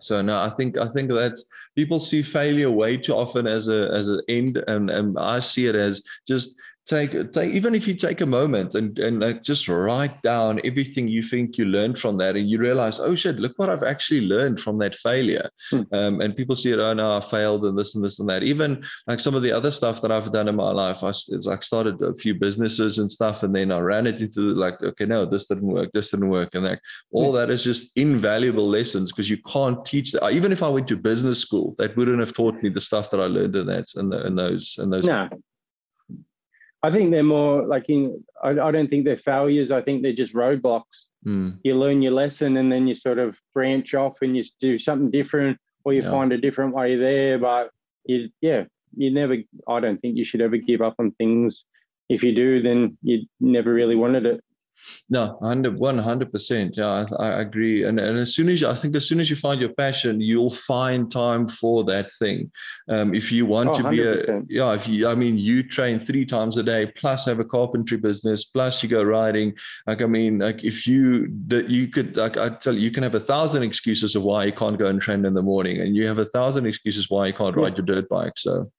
So no, I think I think that's people see failure way too often as a as an end, and and I see it as just take take even if you take a moment and and like just write down everything you think you learned from that and you realize oh shit look what i've actually learned from that failure hmm. um, and people see it oh no i failed and this and this and that even like some of the other stuff that i've done in my life i like started a few businesses and stuff and then i ran it into like okay no this didn't work this didn't work and like all hmm. that is just invaluable lessons because you can't teach that even if i went to business school that wouldn't have taught me the stuff that i learned in that and in those and those no. I think they're more like in. I, I don't think they're failures. I think they're just roadblocks. Mm. You learn your lesson and then you sort of branch off and you do something different, or you yeah. find a different way there. But you, yeah, you never. I don't think you should ever give up on things. If you do, then you never really wanted it. No, 100 100%. Yeah, I, I, agree. And and as soon as you, I think as soon as you find your passion, you'll find time for that thing. Um, if you want oh, to be 100%. a yeah, if you I mean you train three times a day, plus have a carpentry business, plus you go riding. Like I mean, like if you that you could like I tell you, you can have a thousand excuses of why you can't go and train in the morning, and you have a thousand excuses why you can't ride your dirt bike. So,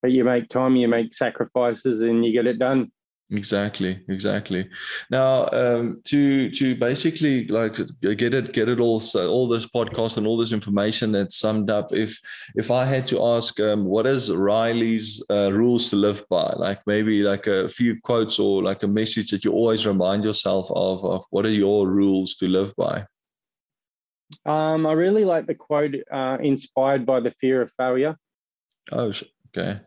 but you make time, you make sacrifices, and you get it done. Exactly, exactly. Now, um, to to basically like get it get it all so all this podcast and all this information that's summed up. If if I had to ask, um, what is Riley's uh, rules to live by? Like maybe like a few quotes or like a message that you always remind yourself of. Of what are your rules to live by? Um, I really like the quote, uh, "Inspired by the fear of failure." Oh, okay.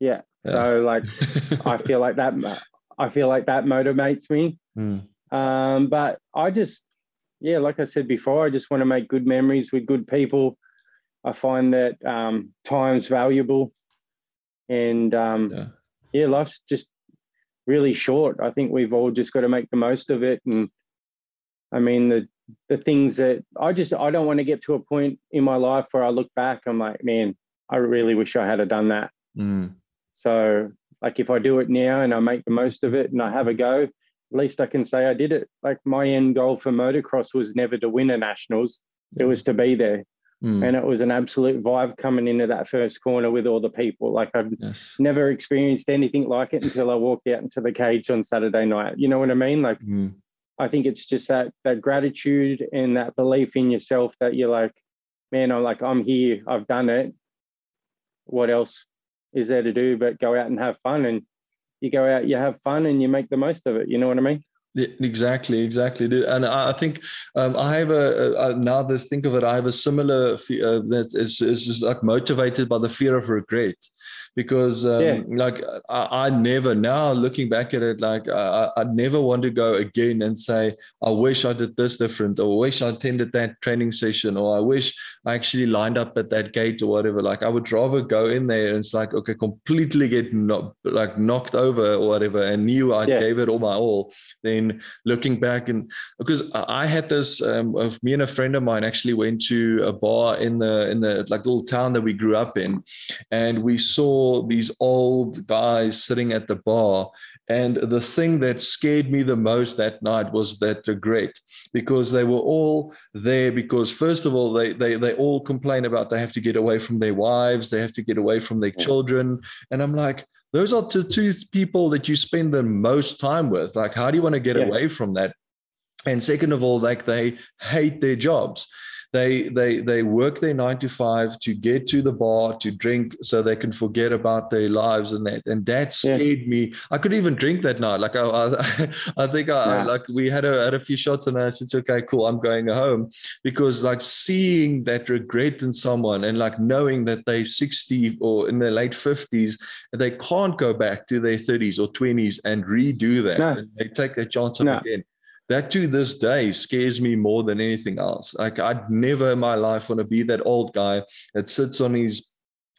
Yeah, so like, I feel like that. I feel like that motivates me. Mm. Um, but I just, yeah, like I said before, I just want to make good memories with good people. I find that um, time's valuable, and um, yeah. yeah, life's just really short. I think we've all just got to make the most of it. And I mean, the the things that I just I don't want to get to a point in my life where I look back, I'm like, man, I really wish I had done that. Mm. So, like, if I do it now and I make the most of it and I have a go, at least I can say I did it. Like, my end goal for motocross was never to win a nationals, it was to be there. Mm. And it was an absolute vibe coming into that first corner with all the people. Like I've yes. never experienced anything like it until I walked out into the cage on Saturday night. You know what I mean? Like mm. I think it's just that that gratitude and that belief in yourself that you're like, man, I'm like, I'm here, I've done it. What else is there to do but go out and have fun and you go out you have fun and you make the most of it you know what i mean exactly, exactly. And I think um, I have a, a, now that I think of it, I have a similar uh, that is, is like motivated by the fear of regret because um, yeah. like I, I, never now looking back at it like I, I never want to go again and say I wish I did this different or I wish I attended that training session or I wish I actually lined up at that gate or whatever like I would rather go in there and it's like okay completely get not like knocked over or whatever and knew I yeah. gave it all my all then looking back and because I had this um, of me and a friend of mine actually went to a bar in the in the like little town that we grew up in and we saw these old guys sitting at the bar. And the thing that scared me the most that night was that regret because they were all there because first of all, they they they all complain about they have to get away from their wives, they have to get away from their children. And I'm like, those are the two people that you spend the most time with. Like, how do you want to get yeah. away from that? And second of all, like they hate their jobs they they they work their nine to five to get to the bar to drink so they can forget about their lives and that and that scared yeah. me i couldn't even drink that night like i i, I think i yeah. like we had a had a few shots and i said okay cool i'm going home because like seeing that regret in someone and like knowing that they 60 or in their late 50s they can't go back to their 30s or 20s and redo that no. they take that chance no. again that to this day scares me more than anything else. Like I'd never in my life want to be that old guy that sits on his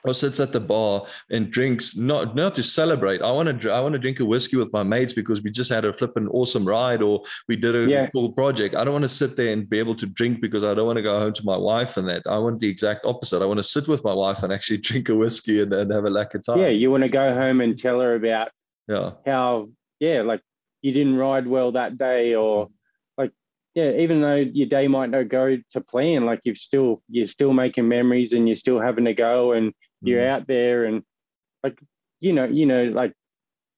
or sits at the bar and drinks not not to celebrate. I want to I want to drink a whiskey with my mates because we just had a flipping awesome ride or we did a yeah. cool project. I don't want to sit there and be able to drink because I don't want to go home to my wife and that. I want the exact opposite. I want to sit with my wife and actually drink a whiskey and, and have a lack of time. Yeah, you want to go home and tell her about yeah how yeah like you didn't ride well that day or like yeah even though your day might not go to plan like you've still you're still making memories and you're still having to go and you're mm. out there and like you know you know like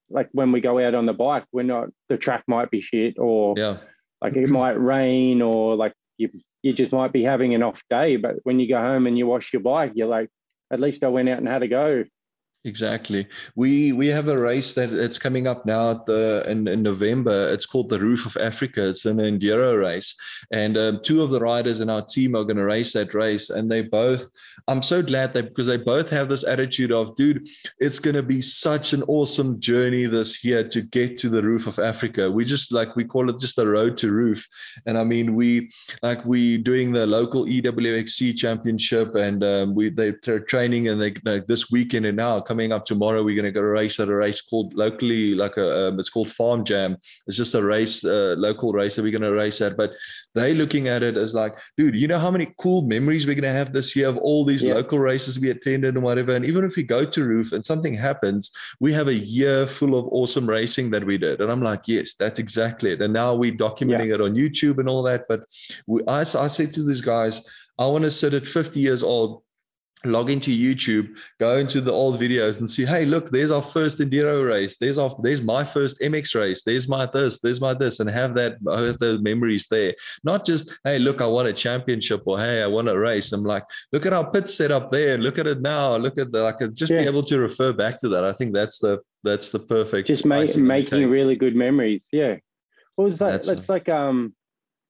like when we go out on the bike we're not the track might be shit or yeah. like it might rain or like you you just might be having an off day but when you go home and you wash your bike you're like at least i went out and had a go Exactly. We we have a race that it's coming up now the, in, in November. It's called the Roof of Africa. It's an enduro race, and um, two of the riders in our team are going to race that race. And they both, I'm so glad that because they both have this attitude of, dude, it's going to be such an awesome journey this year to get to the Roof of Africa. We just like we call it just the road to roof. And I mean, we like we doing the local EWXC championship, and um, we they're training, and they like this weekend and now coming up tomorrow. We're going to go race at a race called locally, like a, um, it's called Farm Jam. It's just a race, uh, local race that we're going to race at. But they looking at it as like, dude, you know how many cool memories we're going to have this year of all these yeah. local races we attended and whatever. And even if we go to Roof and something happens, we have a year full of awesome racing that we did. And I'm like, yes, that's exactly it. And now we're documenting yeah. it on YouTube and all that. But we, I, I said to these guys, I want to sit at 50 years old log into YouTube, go into the old videos and see, hey, look, there's our first enduro race. There's our there's my first MX race. There's my this, there's my this, and have that have those memories there. Not just, hey, look, I won a championship or hey, I won a race. I'm like, look at our pit set up there. Look at it now. Look at the, I could just yeah. be able to refer back to that. I think that's the that's the perfect just make, making really good memories. Yeah. What was that? That's, like um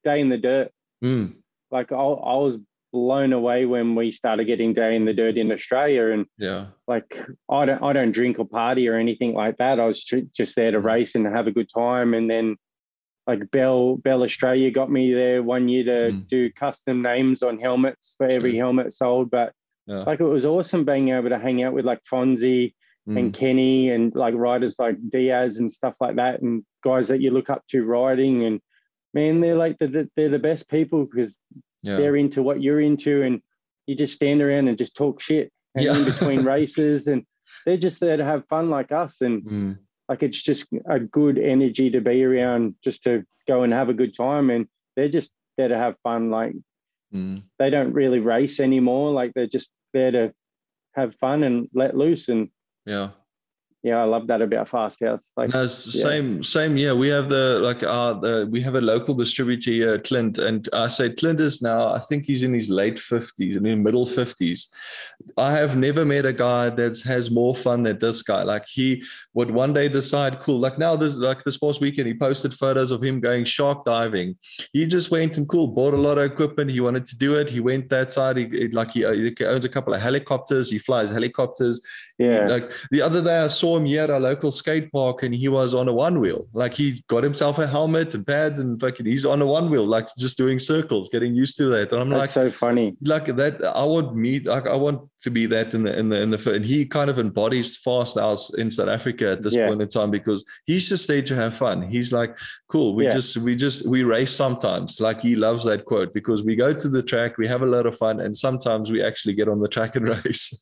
day in the dirt. Mm. Like I, I was blown away when we started getting day in the dirt in Australia. And yeah, like I don't I don't drink or party or anything like that. I was just there to mm. race and have a good time. And then like Bell Bell Australia got me there one year to mm. do custom names on helmets for every sure. helmet sold. But yeah. like it was awesome being able to hang out with like Fonzie mm. and Kenny and like riders like Diaz and stuff like that and guys that you look up to riding and man they're like the, they're the best people because yeah. they're into what you're into, and you just stand around and just talk shit and yeah. in between races, and they're just there to have fun like us, and mm. like it's just a good energy to be around, just to go and have a good time, and they're just there to have fun. Like mm. they don't really race anymore; like they're just there to have fun and let loose, and yeah, yeah, I love that about Fasthouse. Like, no, it's the yeah. same, same. Yeah, we have the like our the we have a local distributor here, Clint, and I say Clint is now. I think he's in his late fifties, I mean middle fifties. I have never met a guy that has more fun than this guy. Like he would one day decide, cool. Like now, this like this past weekend, he posted photos of him going shark diving. He just went and cool, bought a lot of equipment. He wanted to do it. He went that side. He like he, he owns a couple of helicopters. He flies helicopters. Yeah. Like the other day, I saw him here at our local skate park, and he was on a one wheel. Like he got himself a helmet and pads, and fucking he's on a one wheel, like just doing circles, getting used to that. And I'm That's like, so funny. Like that, I want me, like I want to be that in the in the in the. And he kind of embodies fast Fasthouse in South Africa at this yeah. point in time because he's just there to have fun. He's like, cool. We yeah. just we just we race sometimes. Like he loves that quote because we go to the track, we have a lot of fun, and sometimes we actually get on the track and race.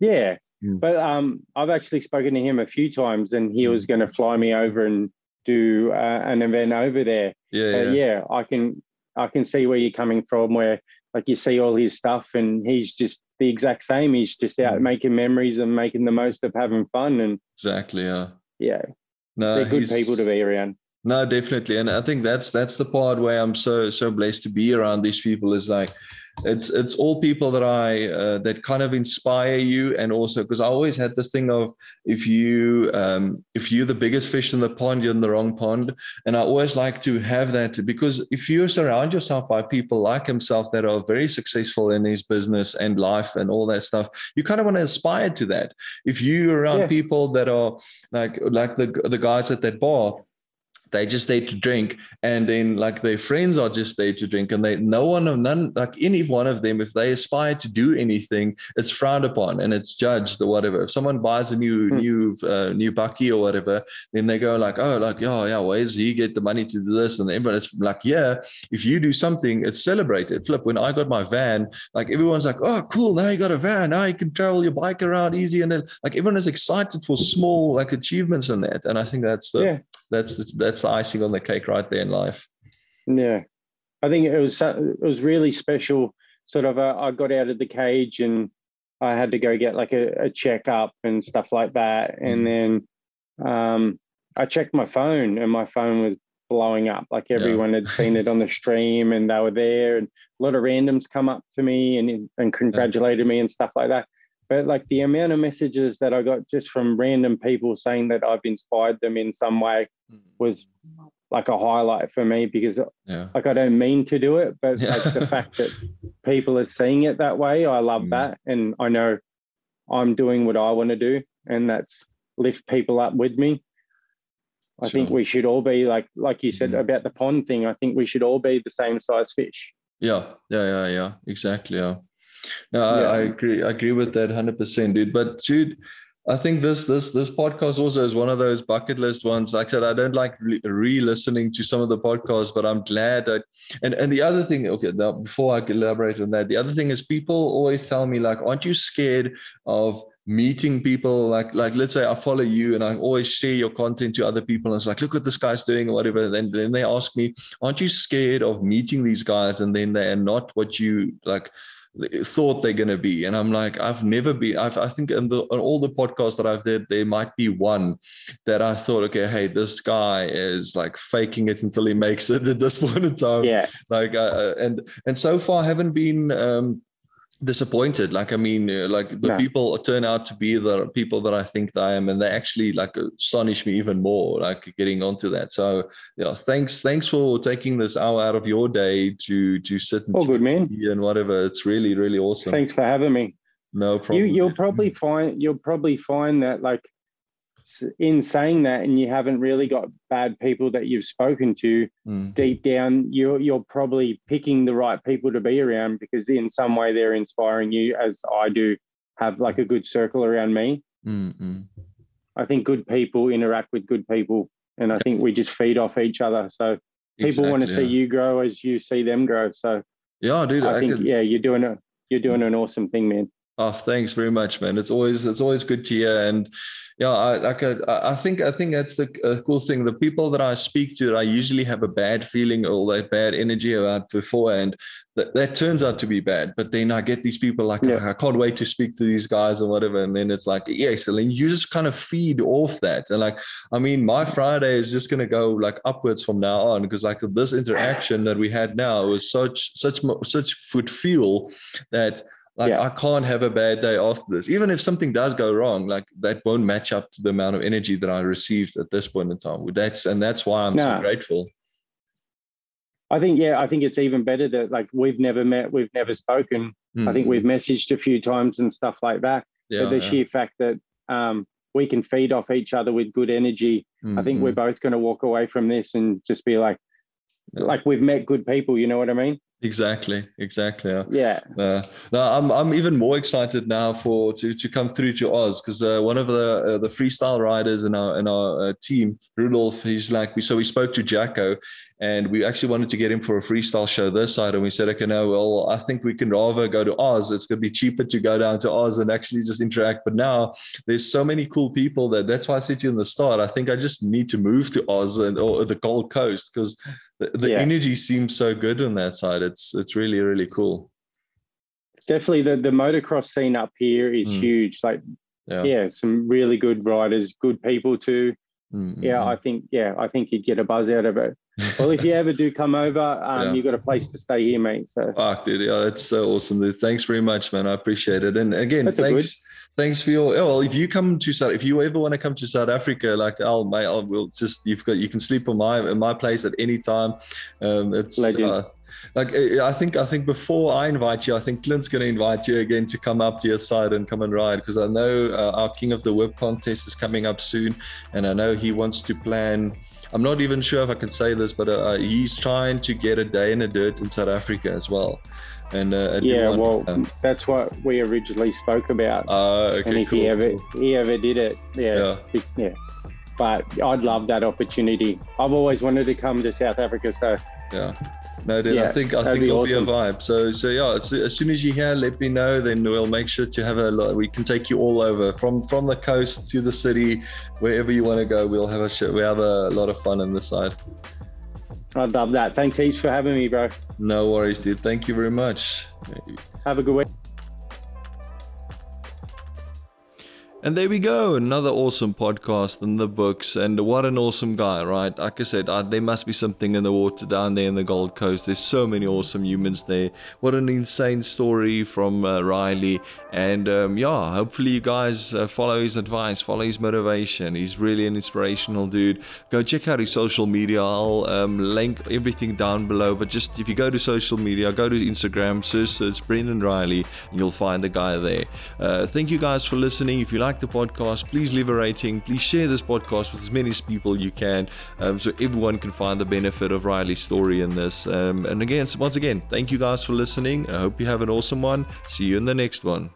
yeah Mm. But um, I've actually spoken to him a few times, and he was mm. going to fly me over and do uh, an event over there. Yeah, yeah, yeah. I can I can see where you're coming from. Where like you see all his stuff, and he's just the exact same. He's just out mm. making memories and making the most of having fun. And exactly, yeah, yeah. No, they're good people to be around. No, definitely, and I think that's that's the part where I'm so so blessed to be around these people. Is like it's it's all people that I uh, that kind of inspire you, and also because I always had this thing of if you um, if you're the biggest fish in the pond, you're in the wrong pond, and I always like to have that because if you surround yourself by people like himself that are very successful in his business and life and all that stuff, you kind of want to aspire to that. If you around yeah. people that are like like the the guys at that bar they just there to drink. And then like their friends are just there to drink. And they no one of none like any one of them if they aspire to do anything it's frowned upon and it's judged or whatever. If someone buys a new hmm. new uh, new bucky or whatever then they go like oh like oh yeah where does he get the money to do this and everyone's like yeah if you do something it's celebrated. Flip when i got my van like everyone's like oh cool now you got a van. Now you can travel your bike around easy. And then like everyone is excited for small like achievements in that. And i think that's the yeah. That's the that's the icing on the cake right there in life. Yeah, I think it was it was really special. Sort of, uh, I got out of the cage and I had to go get like a, a checkup and stuff like that, mm. and then um, I checked my phone and my phone was blowing up. Like everyone yeah. had seen it on the stream and they were there, and a lot of randoms come up to me and and congratulated yeah. me and stuff like that. But like the amount of messages that I got just from random people saying that I've inspired them in some way hmm. was like a highlight for me because yeah. like I don't mean to do it, but yeah. like the fact that people are seeing it that way, I love mm. that. And I know I'm doing what I want to do, and that's lift people up with me. I sure. think we should all be like like you said mm. about the pond thing. I think we should all be the same size fish. Yeah, yeah, yeah, yeah. Exactly. Yeah. No, yeah. I, I, agree. I agree with that hundred percent, dude. But dude, I think this this this podcast also is one of those bucket list ones. Like I said, I don't like re-listening to some of the podcasts, but I'm glad that. And and the other thing, okay, now before I elaborate on that, the other thing is people always tell me like, aren't you scared of meeting people like like let's say I follow you and I always share your content to other people and it's like look what this guy's doing or whatever then then they ask me aren't you scared of meeting these guys and then they are not what you like thought they're going to be. And i'm like i've never been I've, i think in, the, in all the podcasts that i've did there might be one that i thought okay hey this guy is like faking it until he makes it at this point in time. Yeah. Like uh, and and so far I haven't been um disappointed. Like i mean uh, like the people turn out to be the people that i think i am and they actually like astonish me even more like getting onto that. So yeah thanks thanks for taking this hour out of your day to to sit and, oh, good, man. and whatever. It's really really awesome. Thanks for having me. No problem. you, you'll probably find you'll probably find that like in saying that and you haven't really got bad people that you've spoken to mm. deep down you're you're probably picking the right people to be around because in some way they're inspiring you as I do have like a good circle around me. Mm-hmm. I think good people interact with good people and I think we just feed off each other. So people exactly, want to see you grow as you see them grow. So yeah dude I, I think could... yeah you're doing a you're doing an awesome thing man. Oh thanks very much man. It's always it's always good to hear and yeah, I, like I, I think I think that's the uh, cool thing. The people that I speak to, that I usually have a bad feeling or that bad energy about beforehand. That that turns out to be bad, but then I get these people like yeah. I, I can't wait to speak to these guys or whatever, and then it's like yes, and then you just kind of feed off that. And like I mean, my Friday is just gonna go like upwards from now on because like this interaction that we had now was such such such food fuel that like yeah. I can't have a bad day after this. Even if something does go wrong, like that won't match up to the amount of energy that I received at this point in time. That's and that's why I'm no. so grateful. I think yeah, I think it's even better that like we've never met, we've never spoken. Mm-hmm. I think we've mm-hmm. messaged a few times and stuff like that. Yeah, but the yeah. sheer fact that um, we can feed off each other with good energy, mm-hmm. I think we're mm-hmm. both going to walk away from this and just be like, like we've met good people. You know what I mean? Exactly, exactly. Yeah. Uh, now I'm I'm even more excited now for to to come through to Oz because uh, one of the uh, the freestyle riders in our in our uh, team, Rudolf, he's like we so we spoke to Jacko, and we actually wanted to get him for a freestyle show this side, and we said, okay, no, well, I think we can rather go to Oz. It's going to be cheaper to go down to Oz and actually just interact. But now there's so many cool people that that's why I said to you in the start. I think I just need to move to Oz and or the Gold Coast because the, the yeah. energy seems so good on that side. It's it's really really cool. Definitely, the the motocross scene up here is mm. huge. Like, yeah. yeah. some really good riders, good people too. Mm-hmm. Yeah, I think yeah, I think you'd get a buzz out of it. Well, if you ever do come over, um, yeah. you've got a place to stay here, mate. So, fuck, dude, yeah, that's so awesome. Dude. Thanks very much, man. I appreciate it. And again, that's thanks thanks for your oh, well if you come to south if you ever want to come to south africa like i'll mate i'll will just you've got you can sleep on my in my place at any time um it's uh, like i think i think before i invite you i think clint's going to invite you again to come up to your side and come and ride because i know uh, our king of the whip contest is coming up soon and i know he wants to plan I'm not even sure if I can say this, but uh, he's trying to get a day in the dirt in South Africa as well. And uh, yeah, well, um, that's what we originally spoke about. Uh, okay, and if cool, he ever cool. he ever did it, yeah, yeah, yeah. But I'd love that opportunity. I've always wanted to come to South Africa, so yeah. No, dude, yeah, I think I think it'll awesome. be a vibe. So, so yeah, as soon as you're here, let me know. Then we'll make sure to have a. We can take you all over from from the coast to the city, wherever you want to go. We'll have a show. We have a lot of fun on this side. I'd love that. Thanks heaps for having me, bro. No worries, dude. Thank you very much. Have a good week. And there we go, another awesome podcast in the books. And what an awesome guy, right? Like I said, uh, there must be something in the water down there in the Gold Coast. There's so many awesome humans there. What an insane story from uh, Riley. And um, yeah, hopefully you guys uh, follow his advice, follow his motivation. He's really an inspirational dude. Go check out his social media. I'll um, link everything down below. But just if you go to social media, go to Instagram, search, search Brendon Riley, and you'll find the guy there. Uh, thank you guys for listening. If you like like the podcast, please leave a rating. Please share this podcast with as many people you can um, so everyone can find the benefit of Riley's story in this. Um, and again, once again, thank you guys for listening. I hope you have an awesome one. See you in the next one.